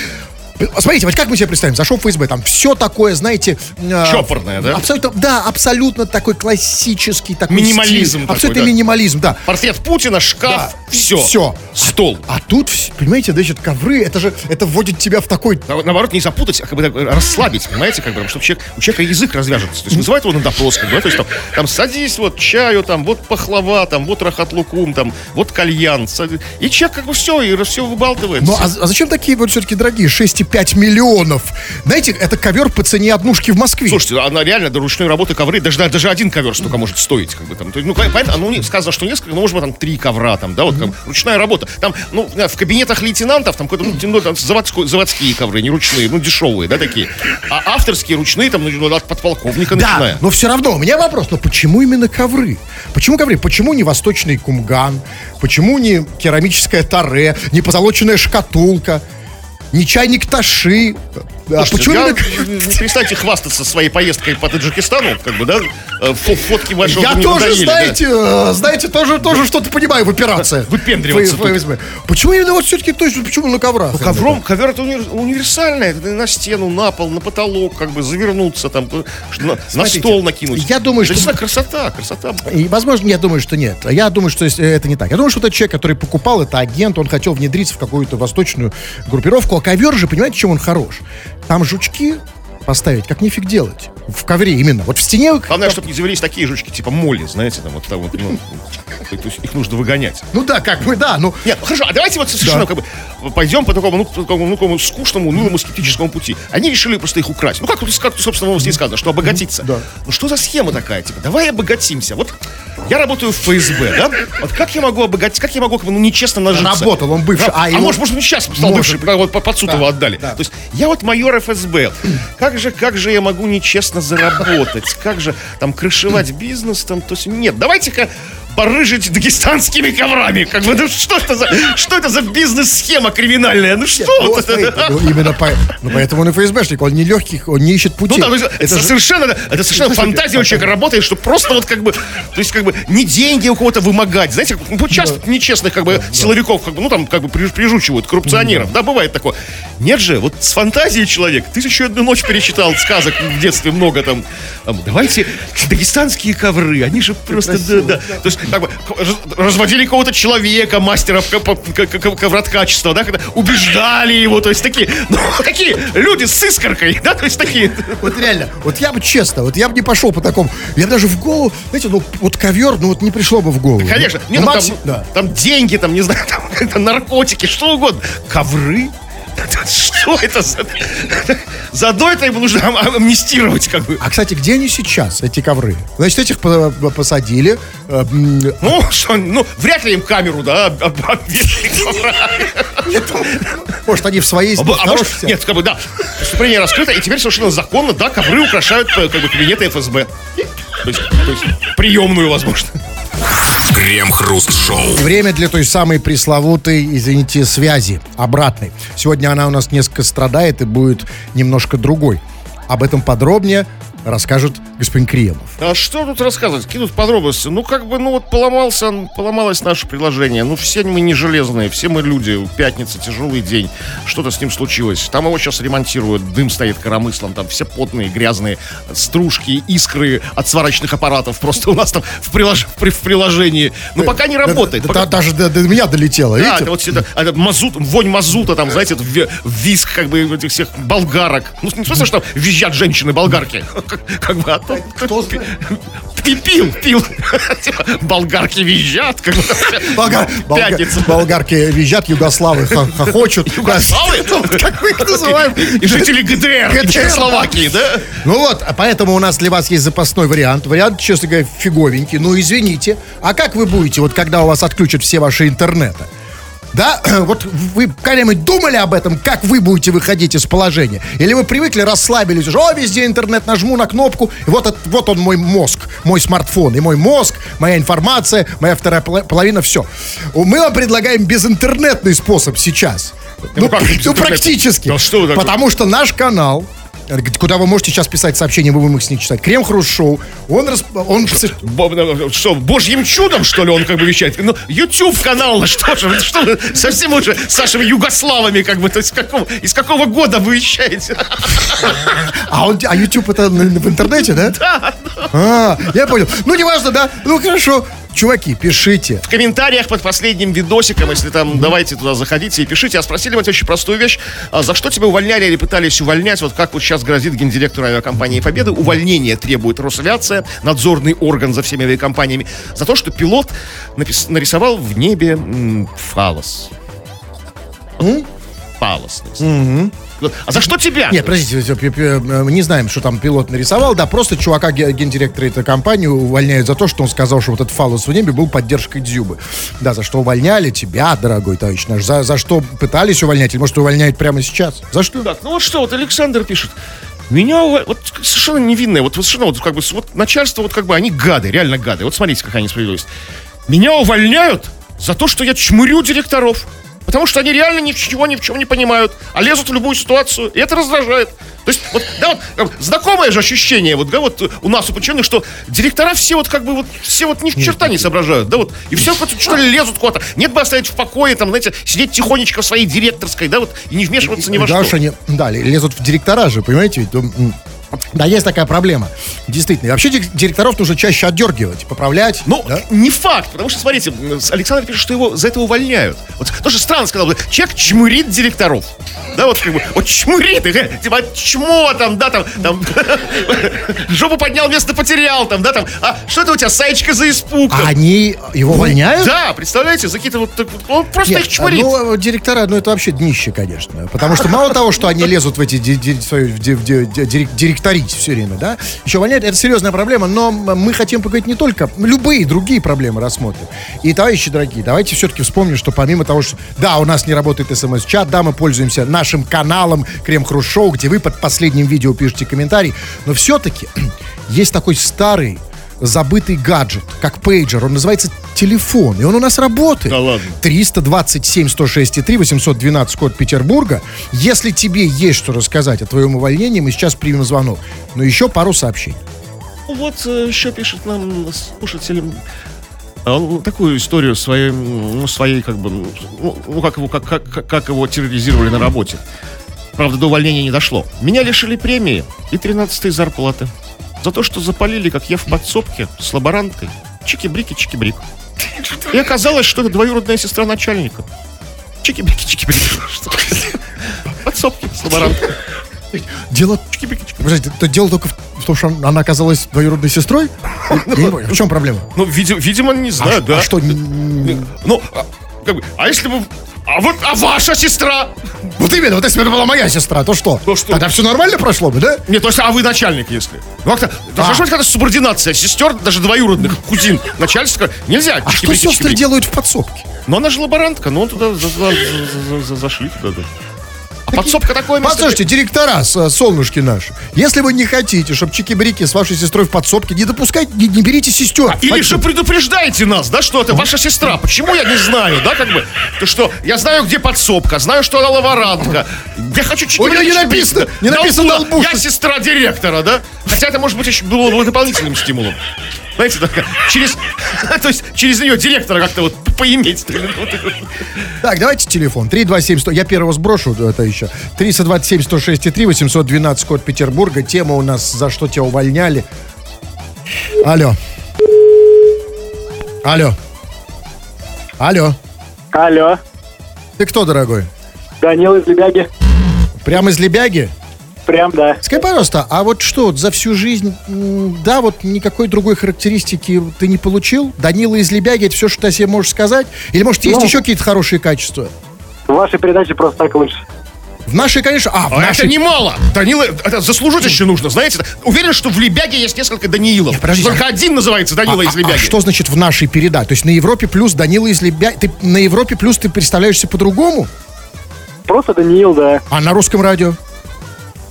Смотрите, вот как мы себе представим, зашел в ФСБ, там все такое, знаете... э, Чопорное, да? Абсолютно, да, абсолютно такой классический такой Минимализм стиль. такой, Абсолютно да. минимализм, да. Портрет Путина, шкаф, Да, все. всё. Стол. А тут, вс- понимаете, значит, ковры, это же, это вводит тебя в такой... На- Наоборот, не запутать, а как бы так расслабить, понимаете, как бы, чтобы человек, у человека язык развяжется. То есть вызывает его на допрос, как бы, да, то есть там, там садись, вот чаю, там, вот пахлава, там, вот рахат-лукум, там, вот кальян. сади- И человек как бы все, и все выбалтывает. Ну, а, а зачем такие вот все-таки дорогие? 6,5 миллионов. Знаете, это ковер по цене однушки в Москве. Слушайте, она реально до ручной работы ковры, даже, даже один ковер столько может стоить. Как бы, там. Ну, понятно, ну, сказано, что несколько, ну, может быть, там три ковра, там, да, вот как ручная работа. Там, ну, в кабинетах лейтенантов, там, какой-то, ну, ну, там заводской- заводские ковры, не ручные, ну, дешевые, да, такие. А авторские, ручные, там, ну, от подполковника Да, начиная. но все равно, у меня вопрос, но почему именно ковры? Почему ковры? Почему не восточный кумган? Почему не керамическое таре, не позолоченная шкатулка, не чайник Таши? А Слушайте, почему я- не перестаньте хвастаться своей поездкой по Таджикистану, как бы, да? Э, фо- Фотки вашего Я тоже, надоели, да? знаете, э, знаете, тоже, тоже что-то понимаю в операциях. Выпендриваться Ф- ФСБ. Почему именно вот все-таки, то есть, почему на коврах? Ну, ковром, ковер это уни- универсальное, это на стену, на пол, на потолок, как бы завернуться там, э, на, на Смотрите, стол накинуть. я думаю, Это что- действительно красота, красота. И, возможно, я думаю, что нет. Я думаю, что если это не так. Я думаю, что это человек, который покупал, это агент, он хотел внедриться в какую-то восточную группировку. А ковер же, понимаете, чем он хорош? Там жучки поставить, как нифиг делать. В ковре именно. Вот в стене... Главное, чтобы не завелись такие жучки, типа моли, знаете, там вот, там вот ну, то есть их нужно выгонять. Ну да, как бы, да, ну... Нет, ну хорошо, а давайте вот совершенно как бы пойдем по такому, ну, такому, ну, такому скучному, унылому, скептическому пути. Они решили просто их украсть. Ну, как, тут, как собственно, новости и сказано, что обогатиться. Да. Ну, что за схема такая, типа, давай обогатимся. Вот я работаю в ФСБ, да? Вот как я могу обогатиться, как я могу, как бы, ну, нечестно нажиться? Работал он бывший, Да, а а, его- может, может, он сейчас стал Может. бывший, вот под, под суд Да, его отдали. да. То есть я вот майор ФСБ. Как же, как же я могу нечестно заработать? Как же там крышевать бизнес там? То есть нет, давайте-ка порыжить дагестанскими коврами. Как бы, ну что это за, что это за бизнес-схема криминальная? Ну что Ну, вот это? ну, именно по, ну, поэтому он и ФСБшник, он не легких, он не ищет Ну пути. да, то есть это, же- совершенно, это совершенно фантазия у человека работает, что просто вот как бы, то есть как бы не деньги у кого-то вымогать, знаете, ну, часто нечестных как бы силовиков, как бы, ну там как бы при- прижучивают коррупционеров, да, бывает такое. Нет же, вот с фантазией человек, тысячу одну ночь перечитал сказок в детстве много там, там, давайте дагестанские ковры, они же просто, да, да, то есть раз- разводили какого-то человека, мастера ковроткачества, да, когда убеждали его, то есть такие, ну, такие люди с искоркой, да, то есть такие, Вот реально, вот я бы честно, вот я бы не пошел по такому. Я даже в голову, знаете, ну вот ковер, ну вот не пришло бы в голову. Конечно. Ну, Не, ну, там, максим- да. там деньги, там, не знаю, там наркотики, что угодно. Ковры? Что это за... Заодно это ему нужно ам- амнистировать, как бы. А, кстати, где они сейчас, эти ковры? Значит, этих по- по- посадили. э, м, Ну, что, ну, вряд ли им камеру, да, об- об- обвешали коврами. Может, они в своей А, а может, нет, как бы, да, преступление раскрыто, и теперь совершенно законно, да, ковры украшают э, как бы кабинеты ФСБ. То есть, то есть приемную, возможно. Крем-хруст-шоу. Время для той самой пресловутой, извините, связи обратной. Сегодня она у нас несколько страдает и будет немножко другой. Об этом подробнее расскажет господин Кремов. А что тут рассказывать? Кинут подробности. Ну, как бы, ну вот поломался, поломалось наше приложение. Ну, все мы не железные, все мы люди. Пятница, тяжелый день. Что-то с ним случилось. Там его сейчас ремонтируют, дым стоит коромыслом, там все потные, грязные, стружки, искры от сварочных аппаратов. Просто у нас там в, прилож- в при- в приложении. Ну, пока не работает. Да- Пока- да- даже до, до меня долетело, Да, видите? это вот всегда, это мазут, вонь мазута, там, знаете, это ви- визг, как бы, этих всех болгарок. Ну, не в смысле, что там визжат женщины-болгарки. Как, как бы, а то... Кто знает? Ты пил, пил. Типа, Болгарки визжат, как бы. Болгар- болга- Пятница. болгарки визжат, югославы хо- хохочут. Югославы? Как мы их называем? И жители ГДР, Чехословакии, да? Ну вот, а поэтому у нас для вас есть запасной вариант. Вариант, честно говоря, фиговенький. Ну, извините. А как вы будете, вот когда у вас отключат все ваши интернеты? Да, вот вы когда-нибудь думали об этом, как вы будете выходить из положения? Или вы привыкли, расслабились уже, о, везде интернет, нажму на кнопку, и вот, это- вот он мой мозг, мой смартфон, и мой мозг, моя информация, моя вторая поло- половина, все. Мы вам предлагаем безинтернетный способ сейчас. Ну, как ну, практически. Да что вы такое? Потому что наш канал, куда вы можете сейчас писать сообщения, вы будем их с них читать, Крем Хруст Шоу, он, расп- он Бо- Что, божьим чудом, что ли, он как бы вещает? Ну, YouTube канал, ну что же, что вы совсем уже с нашими югославами, как бы, то есть какого, из какого года вы вещаете? А, он, а YouTube это в интернете, да? Да. А, я понял. Ну, неважно, да? Ну, хорошо. Чуваки, пишите. В комментариях под последним видосиком, если там, давайте туда заходите и пишите. А спросили мы очень простую вещь. А за что тебя увольняли или пытались увольнять? Вот как вот сейчас грозит гендиректору авиакомпании Победы. Увольнение требует Росавиация, надзорный орган за всеми авиакомпаниями, за то, что пилот напис- нарисовал в небе м, фалос. Фалос. нарисовал. А за что тебя? Нет, подождите, э, мы не знаем, что там пилот нарисовал, да, просто чувака, ге- гендиректора этой компании, увольняют за то, что он сказал, что вот этот фалос в небе был поддержкой Дзюбы. Да, за что увольняли тебя, дорогой товарищ наш, за, за что пытались увольнять, или может увольняют прямо сейчас? За что? Так, ну вот что, вот Александр пишет. Меня вот совершенно невинное, вот, совершенно вот как бы вот начальство, вот как бы они гады, реально гады. Вот смотрите, какая несправедливость. Меня увольняют за то, что я чмурю директоров. Потому что они реально ничего ни в чем не понимают, а лезут в любую ситуацию, и это раздражает. То есть, вот, да, вот, бы, знакомое же ощущение, вот, да, вот э, у нас у подчиненных, что директора все вот как бы вот, все вот ни в черта не соображают, да, вот, и все вот что ли лезут куда-то. Нет бы оставить в покое, там, знаете, сидеть тихонечко в своей директорской, да, вот, и не вмешиваться ни во да, что. они, да, лезут в директора же, понимаете? ведь, Да, есть такая проблема. Действительно. И вообще директоров нужно чаще отдергивать, поправлять. Ну, да? не факт, потому что, смотрите, Александр пишет, что его за это увольняют. Вот тоже странно сказал бы, человек чмурит директоров. Да, вот как бы, вот чмурит, их, э, типа, чмо там, да, там, там, жопу поднял, место потерял, там, да, там, а что это у тебя, саечка за испуг? там? А они его увольняют? Да, представляете, за какие-то вот, он просто Нет, их чмурит. ну, директора, ну, это вообще днище, конечно. Потому что мало того, что они лезут в эти ди- директорить все время, да, еще увольняют, это серьезная проблема, но мы хотим поговорить не только, любые другие проблемы рассмотрим. И, товарищи дорогие, давайте все-таки вспомним, что помимо того, что, да, у нас не работает смс-чат, да, мы пользуемся нашим каналом Крем Шоу, где вы под последним видео пишете комментарий, но все-таки есть такой старый забытый гаджет, как пейджер. Он называется телефон, и он у нас работает. Да ладно? 327 106 3 812 код Петербурга. Если тебе есть что рассказать о твоем увольнении, мы сейчас примем звонок. Но еще пару сообщений. Ну Вот э, еще пишет нам слушатель он такую историю своей, ну, своей как бы, ну, ну, как его, как, как, как его терроризировали на работе. Правда, до увольнения не дошло. Меня лишили премии и 13 зарплаты. За то, что запалили, как я в подсобке, с лаборанткой. Чики-брики, чики-брик. И оказалось, что это двоюродная сестра начальника. Чики-брики, чики-брики. Что? Подсобки с лаборанткой. Дело... Подожди, то дело только в том, что она оказалась двоюродной сестрой? В чем проблема? Ну, видимо, не знаю, а, да. а что? Ну, а, как бы, а если бы А вот, а ваша сестра? Вот именно, вот если бы это была моя сестра, то что? То что? Тогда все нормально прошло бы, да? Нет, то есть, а вы начальник, если? Ну, как-то, А. должна быть какая-то субординация сестер, даже двоюродных, кузин, начальства. Нельзя. А что сестры делают в подсобке? Ну, она же лаборантка, ну, он туда за- за- за- за- зашли туда. да. А подсобка такое место... Послушайте, директора, э, солнышки наши, если вы не хотите, чтобы чики-брики с вашей сестрой в подсобке, не допускайте, не, не берите сестер. А, Или же предупреждаете нас, да, что это ваша сестра. Почему я не знаю, да, как бы? То что, я знаю, где подсобка, знаю, что она лаворантка. Я хочу чики Ой, не написано, не написано Я сестра директора, да? Хотя это, может быть, еще было бы дополнительным стимулом. Знаете, так, через, то есть через нее директора как-то вот поиметь. Так, давайте телефон. 327-100. Я первого сброшу это еще. 327-106-3, 812 код Петербурга. Тема у нас «За что тебя увольняли?» Алло. Алло. Алло. Алло, Ты кто, дорогой? Данил из Лебяги. Прямо из Лебяги? Прям, да. Скажи, пожалуйста, а вот что, за всю жизнь, да, вот никакой другой характеристики ты не получил? Данила из Лебяги, это все, что ты о себе можешь сказать? Или, может, есть Ну. еще какие-то хорошие качества? В вашей передаче просто так лучше. В нашей, конечно... А, в А нашей... это немало. Данила, это заслужить еще нужно, знаете. Уверен, что в Лебяге есть несколько Даниилов. Нет, подождите, Только один называется Данила А- из а- Лебяги. А, что значит в нашей передаче? То есть на Европе плюс Данила из Лебяги... Ты на Европе плюс ты представляешься по-другому? Просто Даниил, да. А на русском радио?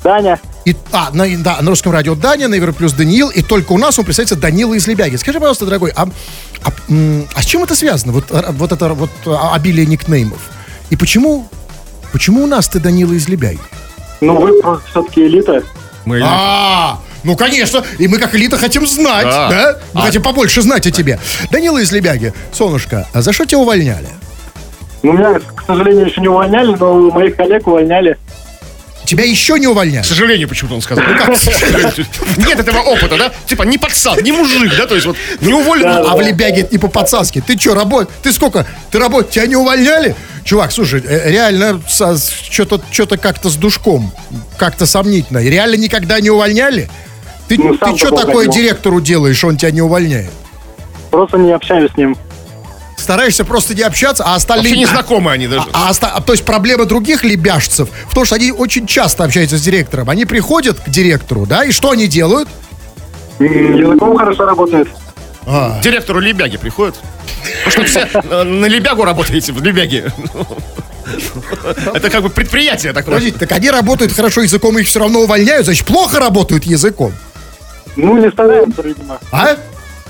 Даня. И, а, на, да, на русском радио Даня, на Европе плюс Даниил, и только у нас он представляется Данила из Лебяги. Скажи, пожалуйста, дорогой, а, а, а с чем это связано? Вот, а, вот это вот а, обилие никнеймов. И почему, почему у нас ты Данила из Лебяги? Ну, вы просто все-таки элита. Мы- А, ну конечно, и мы как элита хотим знать, Да. да? Мы хотим побольше знать о тебе. Данила из Лебяги, солнышко, а за что тебя увольняли? Ну, меня, к сожалению, еще не увольняли, но моих коллег увольняли. Тебя еще не К увольняли? сожалению, почему-то он сказал. Ну как? Нет этого опыта, да? Типа не пацан, не мужик, да? То есть вот не уволен. А в Лебяге не по-пацански. Ты что, работ... Ты сколько? Ты работ... Тебя не увольняли? Чувак, слушай, э, реально что-то что как-то с душком. Как-то сомнительно. Реально никогда не увольняли? Ты, Ну, ты что такое директору делаешь, он тебя не увольняет? Просто не общаюсь с ним. Стараешься просто не общаться, а остальные... Вообще не знакомы они даже. А, а оста- то есть проблема других лебяжцев в том, что они очень часто общаются с директором. Они приходят к директору, да, и что они делают? Языком хорошо работает. А, Директору Лебяги приходят. Потому что все э, на Лебягу работаете, в Лебяге. Это как бы предприятие такое. подождите, так они работают хорошо языком, их все равно увольняют, значит, плохо работают языком. Ну, не стараются, видимо. А?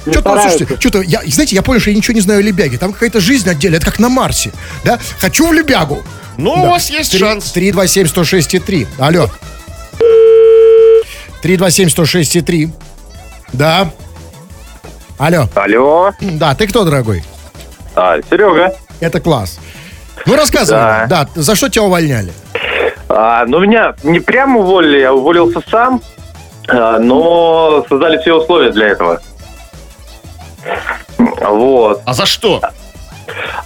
Что-то, слушайте, что-то, я, знаете, я понял, что я ничего не знаю о Лебяге. Там какая-то жизнь отдельная, это как на Марсе, да? Хочу в Лебягу. Ну, у вас есть шанс. 327-106-3. Алло. 327-106-3. Да. Алло. Алло, Да, ты кто, дорогой? а, Серега. Это класс. Ну, рассказывай. Да. Да. за что тебя увольняли? А, ну, меня не прямо уволили, я уволился сам, а, но создали все условия для этого. Вот. А за что?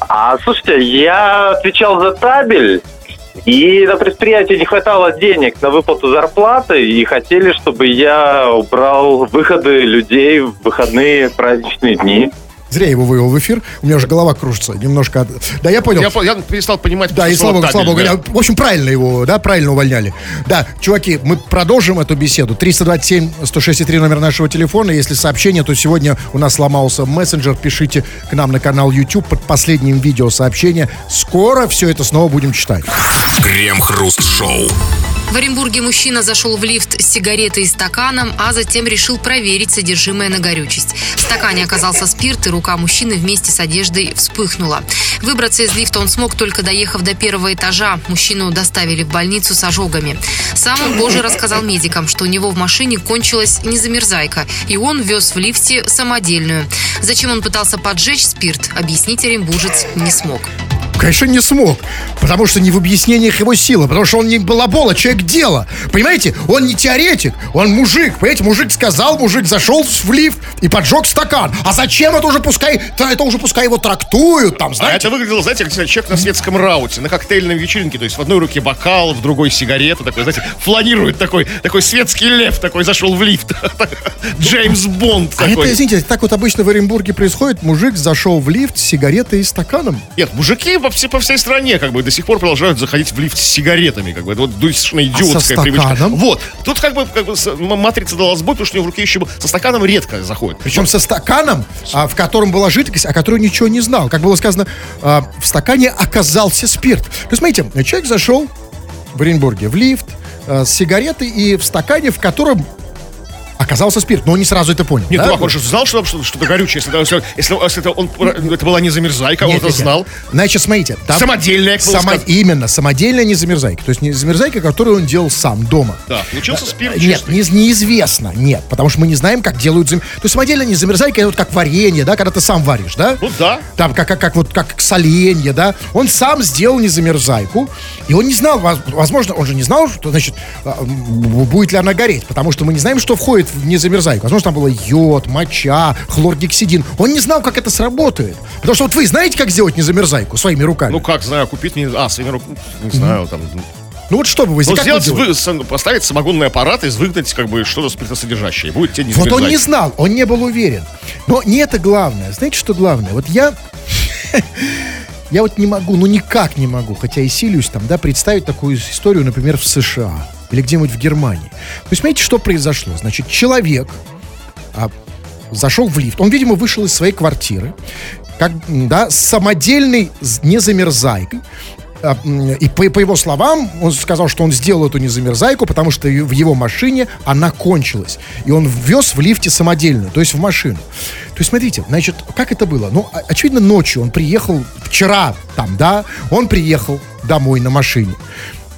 А, слушайте, я отвечал за табель, и на предприятии не хватало денег на выплату зарплаты, и хотели, чтобы я убрал выходы людей в выходные праздничные дни. Зря я его вывел в эфир. У меня уже голова кружится немножко. от- Да, я понял. Я, я перестал понимать, Да, и слава, слава богу, да. в общем, правильно его, да, правильно увольняли. Да, чуваки, мы продолжим эту беседу. 327-106-3 номер нашего телефона. Если сообщение, то сегодня у нас сломался мессенджер. Пишите к нам на канал YouTube под последним видео сообщение. Скоро все это снова будем читать. Крем-хруст-шоу. В Оренбурге мужчина зашел в лифт с сигаретой и стаканом, а затем решил проверить содержимое на горючесть. В стакане оказался спирт, и рука мужчины вместе с одеждой вспыхнула. Выбраться из лифта он смог, только доехав до первого этажа. Мужчину доставили в больницу с ожогами. Сам он позже рассказал медикам, что у него в машине кончилась незамерзайка, и он вез в лифте самодельную. Зачем он пытался поджечь спирт, объяснить оренбуржец не смог. Конечно, не смог. Потому что не в объяснениях его сила. Потому что он не балабол, а человек дела. Понимаете? Он не теоретик, он мужик. Понимаете? Мужик сказал, мужик зашел в лифт и поджег стакан. А зачем это уже пускай, то это уже пускай его трактуют там, А знаете? это выглядело, знаете, как человек на светском рауте, на коктейльной вечеринке. То есть в одной руке бокал, в другой сигарета. Такой, знаете, фланирует такой, такой светский лев такой зашел в лифт. Джеймс Бонд А это, такой. извините, так вот обычно в Оренбурге происходит. Мужик зашел в лифт с сигаретой и стаканом. Нет, мужики во все, по всей стране как бы до сих пор продолжают заходить в лифт с сигаретами. Как бы. Это вот совершенно идиотская со привычка. Вот. Тут как бы, как бы матрица дала сбой, потому что у него в руке еще со стаканом редко заходит. Причем со стаканом, а, в котором была жидкость, о которой ничего не знал. Как было сказано, а, в стакане оказался спирт. То есть, смотрите, человек зашел в Оренбурге в лифт а, с сигаретой и в стакане, в котором оказался спирт. Но он не сразу это понял. Нет, да? дурак, он же знал, что там что- что-то горючее. Если, это- если, если это, он, это была не замерзайка, он Нет, это нет, нет. знал. Значит, смотрите. там- Самодельная, как Само- сказано. Именно, самодельная незамерзайка. То есть незамерзайка, которую он делал сам дома. Да, получился спирт Нет, не- неизвестно, нет, потому что мы не знаем, как делают зам... То есть самодельная незамерзайка, это вот как варенье, да, когда ты сам варишь, да? Ну да. Там как, как, как вот как соленье, да? Он сам сделал незамерзайку, и он не знал, воз- возможно, он же не знал, что, значит, а, будет ли она гореть, потому что мы не знаем, что входит в незамерзайку. Возможно, там было йод, моча, хлоргексидин. Он не знал, как это сработает. Потому что вот вы знаете, как сделать незамерзайку своими руками? Ну Ну, как, знаю, купить не... А, своими руками, не знаю, там... вот что бы вы Ну, сделать, вы- поставить самогонный аппарат и выгнать как бы что-то спиртосодержащее. Будет тебе не Вот он не знал, он не был уверен. Но не это главное. Знаете, что главное? Вот я... Я вот не могу, ну никак не могу, хотя и силюсь там, да, представить такую историю, например, в США или где-нибудь в Германии. То есть, смотрите, что произошло. Значит, человек а, зашел в лифт. Он, видимо, вышел из своей квартиры, как, да, с самодельной незамерзайкой. А, И по, по его словам, он сказал, что он сделал эту незамерзайку, потому что в его машине она кончилась. И он ввез в лифте самодельную, то есть в машину. То есть, смотрите, значит, как это было? Ну, очевидно, ночью он приехал, вчера там, да, он приехал домой на машине.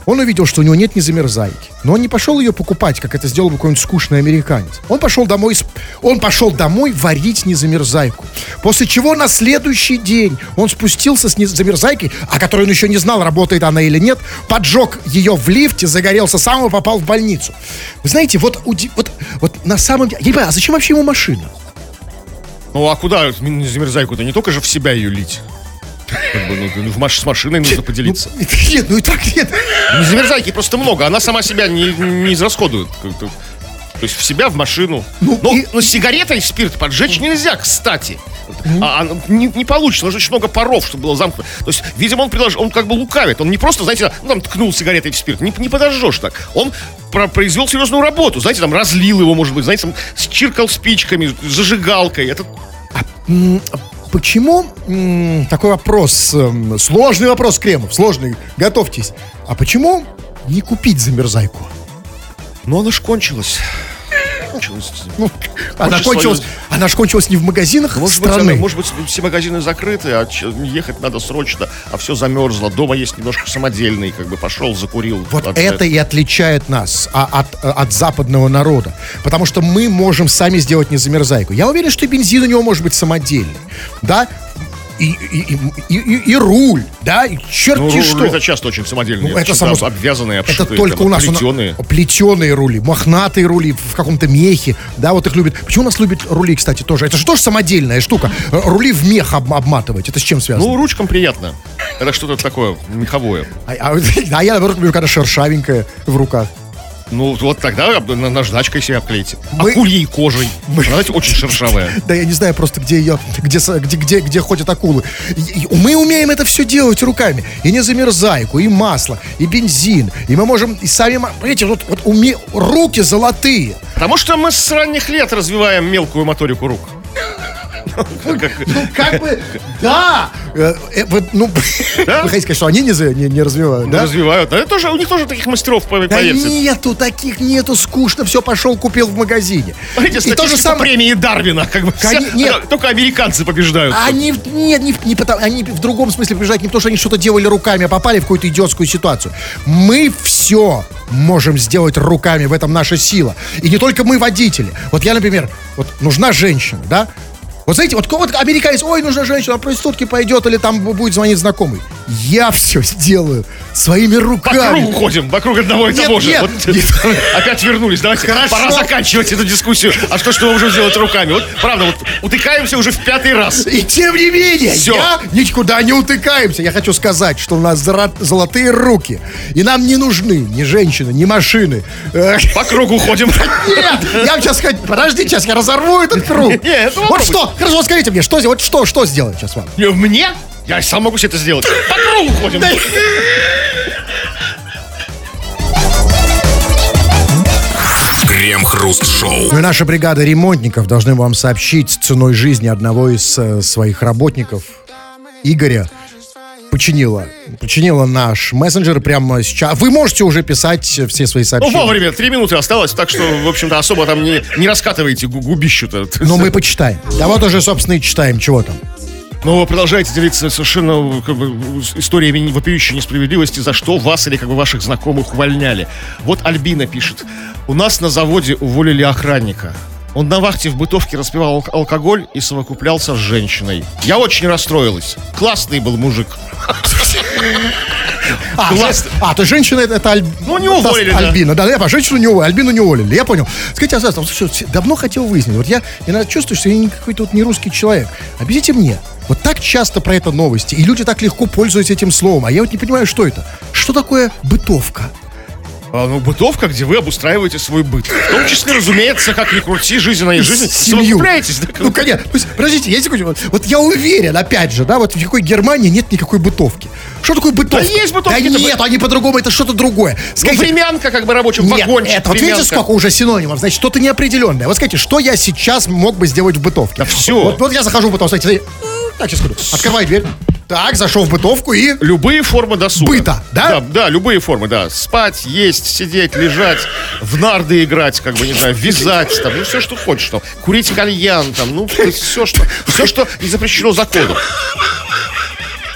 Он увидел, что у него нет незамерзайки. Но он не пошел ее покупать, как это сделал бы какой-нибудь скучный американец. Он пошел домой, он пошел домой варить незамерзайку. После чего на следующий день он спустился с незамерзайкой, о которой он еще не знал, работает она или нет, поджег ее в лифте, загорелся сам и попал в больницу. Вы знаете, вот, вот, вот на самом деле... Я не понимаю, а зачем вообще ему машина? Ну а куда замерзайку-то? Не только же в себя ее лить. Как бы, ну, в маш- с машиной нужно поделиться. Нет, ну и так нет. Не замерзайки просто много, она сама себя не, не израсходует. Как-то. То есть в себя, в машину. Ну, но, и- но сигаретой спирт поджечь нельзя, кстати. А, а, не, не получится, нужно очень много паров, чтобы было замкнуто. То есть, видимо, он предложил, он как бы лукавит. Он не просто, знаете, ну, там ткнул сигаретой в спирт. Не, не подожжешь так. Он про- произвел серьезную работу. Знаете, там разлил его, может быть, знаете, там чиркал спичками, зажигалкой. Это Почему такой вопрос, эм, сложный вопрос, Кремов, сложный, готовьтесь. А почему не купить замерзайку? Ну, она ж кончилась. Кончилась. Ну, она кончилась, свою- она ж кончилась не в магазинах Может быть, страны. она- может быть, все магазины закрыты, а ехать надо срочно, а все замерзло. Дома есть немножко самодельный, как бы пошел, закурил. Вот От- это и отличает нас а- от, от западного народа. Потому что мы можем сами сделать незамерзайку. Я уверен, что бензин у него может быть самодельный. Да? И, и, и, и- и- руль, да, и черти Ну, что. рули-то часто очень самодельные. Ну, это само обвязанные, Это обшитые, только там, у нас. у на- плетеные. Плетеные рули, мохнатые рули в каком-то мехе. Да, вот их любят. Почему у нас любят рули, кстати, тоже? Это же тоже самодельная штука. Э, Рули в мех об- обматывать. Это с чем связано? Ну, ручкам приятно. Это что-то такое меховое. а, а- а я, наоборот, люблю, когда шершавенькая в руках. Ну, вот тогда наждачкой себя обклейте. Мы- Акульей кожей. Знаете, очень шершавая. Да я не знаю просто, где ее, где, где, где, где ходят акулы. Мы умеем это все делать руками. И не замерзайку, и масло, и бензин. И мы можем и сами... Понимаете, вот, вот уме... руки золотые. Потому что мы с ранних лет развиваем мелкую моторику рук. Как бы, да. Э, э, ну, вы хотите сказать, что они не, развивают, да? Развивают. У них тоже таких мастеров, по- Да поверьте. нету таких, нету, скучно, все пошел, купил в магазине. И то же самое, премии Дарвина. Как бы. Только американцы побеждают. Они, нет, не, не потому, они в другом смысле побеждают не потому, что они что-то делали руками, а попали в какую-то идиотскую ситуацию. Мы все можем сделать руками, в этом наша сила. И не только мы, водители. Вот я, например, вот нужна женщина, да? Вот знаете, вот, вот американец, ой, нужна женщина, на проститутки пойдет или там будет звонить знакомый. Я все сделаю своими По руками. кругу ходим, вокруг одного и Нет, того же. нет, Вот нет. Опять вернулись. Давайте, Хорошо. пора заканчивать эту дискуссию. А что, что мы можем сделать руками? Вот, правда, вот утыкаемся уже в пятый раз. И тем не менее, Всё. я никуда не утыкаемся. Я хочу сказать, что у нас золотые руки. И нам не нужны ни женщины, ни машины. По кругу ходим. Нет, я вам сейчас сказать, подожди, сейчас я разорву этот круг. Нет, это Вот что, хорошо, вот скажите мне, что, вот что, что сделать сейчас вам? Мне? Я сам могу себе это сделать. По кругу ходим. Крем-хруст-шоу. Ну наша бригада ремонтников должны вам сообщить ценой жизни одного из э, своих работников, Игоря, починила, починила наш мессенджер прямо сейчас. Вы можете уже писать все свои Ну, сообщения. вовремя, три минуты осталось, так что, в общем-то, особо там не, не раскатывайте гу- губищу-то. Но мы почитаем. Да вот уже, собственно, и читаем, чего там. Но вы продолжаете делиться совершенно как бы, историями вопиющей несправедливости, за что вас или как бы ваших знакомых увольняли. Вот Альбина пишет. У нас на заводе уволили охранника. Он на вахте в бытовке распивал алк- алкоголь и совокуплялся с женщиной. Я очень расстроилась. Классный был мужик. А, Класс. а, то есть женщина это, это Аль- Ну, не уволили, да. Альбина, да, я понимаю, женщину не уволили, Альбину не уволили, я понял. Скажите, а, слушай, вот давно хотел выяснить, вот я иногда чувствую, что я не какой-то вот не русский человек. Объясните мне, вот так часто про это новости, и люди так легко пользуются этим словом, а я вот не понимаю, что это. Что такое бытовка? А, ну, бытовка, где вы обустраиваете свой быт. В том числе, разумеется, как ни крути, жизненная жизнь. Семью. Совокупляетесь, да? Ну, конечно. Подождите, я секунду. Вот, вот я уверен, опять же, да, вот в какой Германии нет никакой бытовки. Что такое бытовка? Да есть бытовки, Да нет, они по-другому, это что-то другое. Ну, Скажите, времянка, как бы рабочий Нет, вагончик. это, вот видите, сколько уже синонимов, значит, что-то неопределенное. Вот скажите, что я сейчас мог бы сделать в бытовке? Да всё. Вот, вот я захожу в бытовку, смотрите. Так, сейчас скажу. Открывай дверь. Так, зашел в бытовку и... Любые формы досуга. Быта, да? Да, да, любые формы, да. Спать, есть, сидеть, лежать, в нарды играть, как бы, не знаю, вязать, там, ну, все, что хочешь, там, курить кальян, там, ну, все, что, все, что не запрещено законом.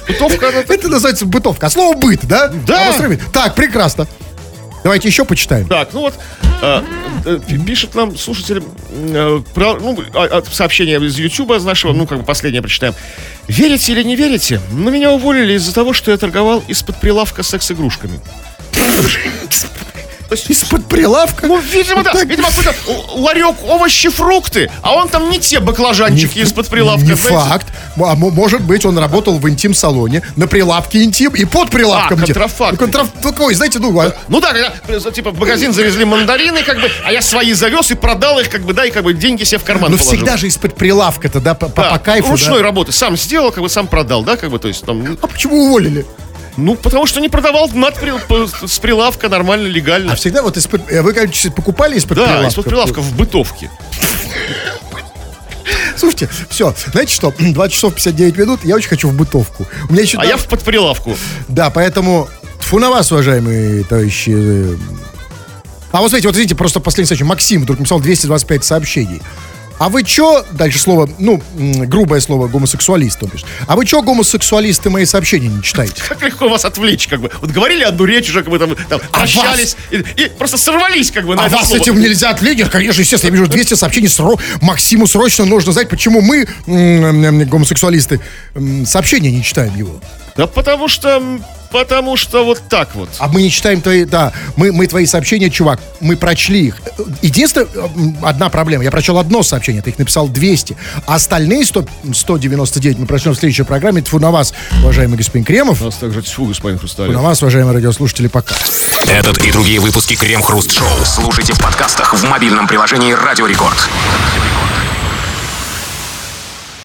Бытовка, она Это называется бытовка. А слово быт, да? Да. Так, прекрасно. Давайте еще почитаем. Так, ну вот, э, э, пишет нам слушатель э, про, ну, а- сообщение из Ютуба из нашего, ну, как бы последнее прочитаем. Верите или не верите, но меня уволили из-за того, что я торговал из-под прилавка секс-игрушками. Из-под прилавка? ну, видимо, да. Видимо, какой-то ларек овощи, фрукты, а он там не те баклажанчики из-под прилавка. Не факт. А мо- может быть, он работал в интим-салоне, на прилавке интим и под прилавком. А, контрафакт. Ну, контраф- Такой, знаете, ну, а- Ну да, когда, э, типа, в магазин завезли мандарины, как бы, а я свои завез и продал их, как бы, да, и как бы деньги себе в карман но положил. всегда же из-под прилавка-то, да, по, Да, по кайфу, ручной да? работы. Сам сделал, как бы сам продал, да, как бы, то есть там, ну, А почему уволили? Ну, потому что не продавал над с прилавка нормально, легально. А всегда вот из-под... э, Вы, конечно, покупали из-под да, прилавка? из-под прилавка в бытовке. Слушайте, все, знаете что, 2 часов 59 минут, я очень хочу в бытовку. У меня еще... А я в подприлавку. Да, поэтому фу на вас, уважаемые товарищи. э. А вот смотрите, вот видите, просто последний сообщение. Максим вдруг написал 225 сообщений. А вы чё, дальше слово, ну, грубое слово, гомосексуалист, то бишь. А вы чё, гомосексуалисты, мои сообщения не читаете? Как легко вас отвлечь, как бы. Вот говорили одну речь уже, как бы там, там прощались, и, и просто сорвались, как бы, на А вас слово. этим нельзя отвлечь? Конечно, естественно, я вижу 200 сообщений. Сро... Максиму срочно нужно знать, почему мы, гомосексуалисты, сообщения не читаем его. Да потому что, потому что вот так вот. А мы не читаем твои, да, мы, мы твои сообщения, чувак, мы прочли их. Единственная, м, одна проблема, я прочел одно сообщение, ты их написал 200, а остальные 100, 199 мы прочтем в следующей программе. Тьфу на вас, уважаемый господин Кремов, У нас также тьфу, господин тьфу Хрусталев. на вас, уважаемые радиослушатели, пока. Этот и другие выпуски Крем-хруст шоу слушайте в подкастах в мобильном приложении Радио Рекорд.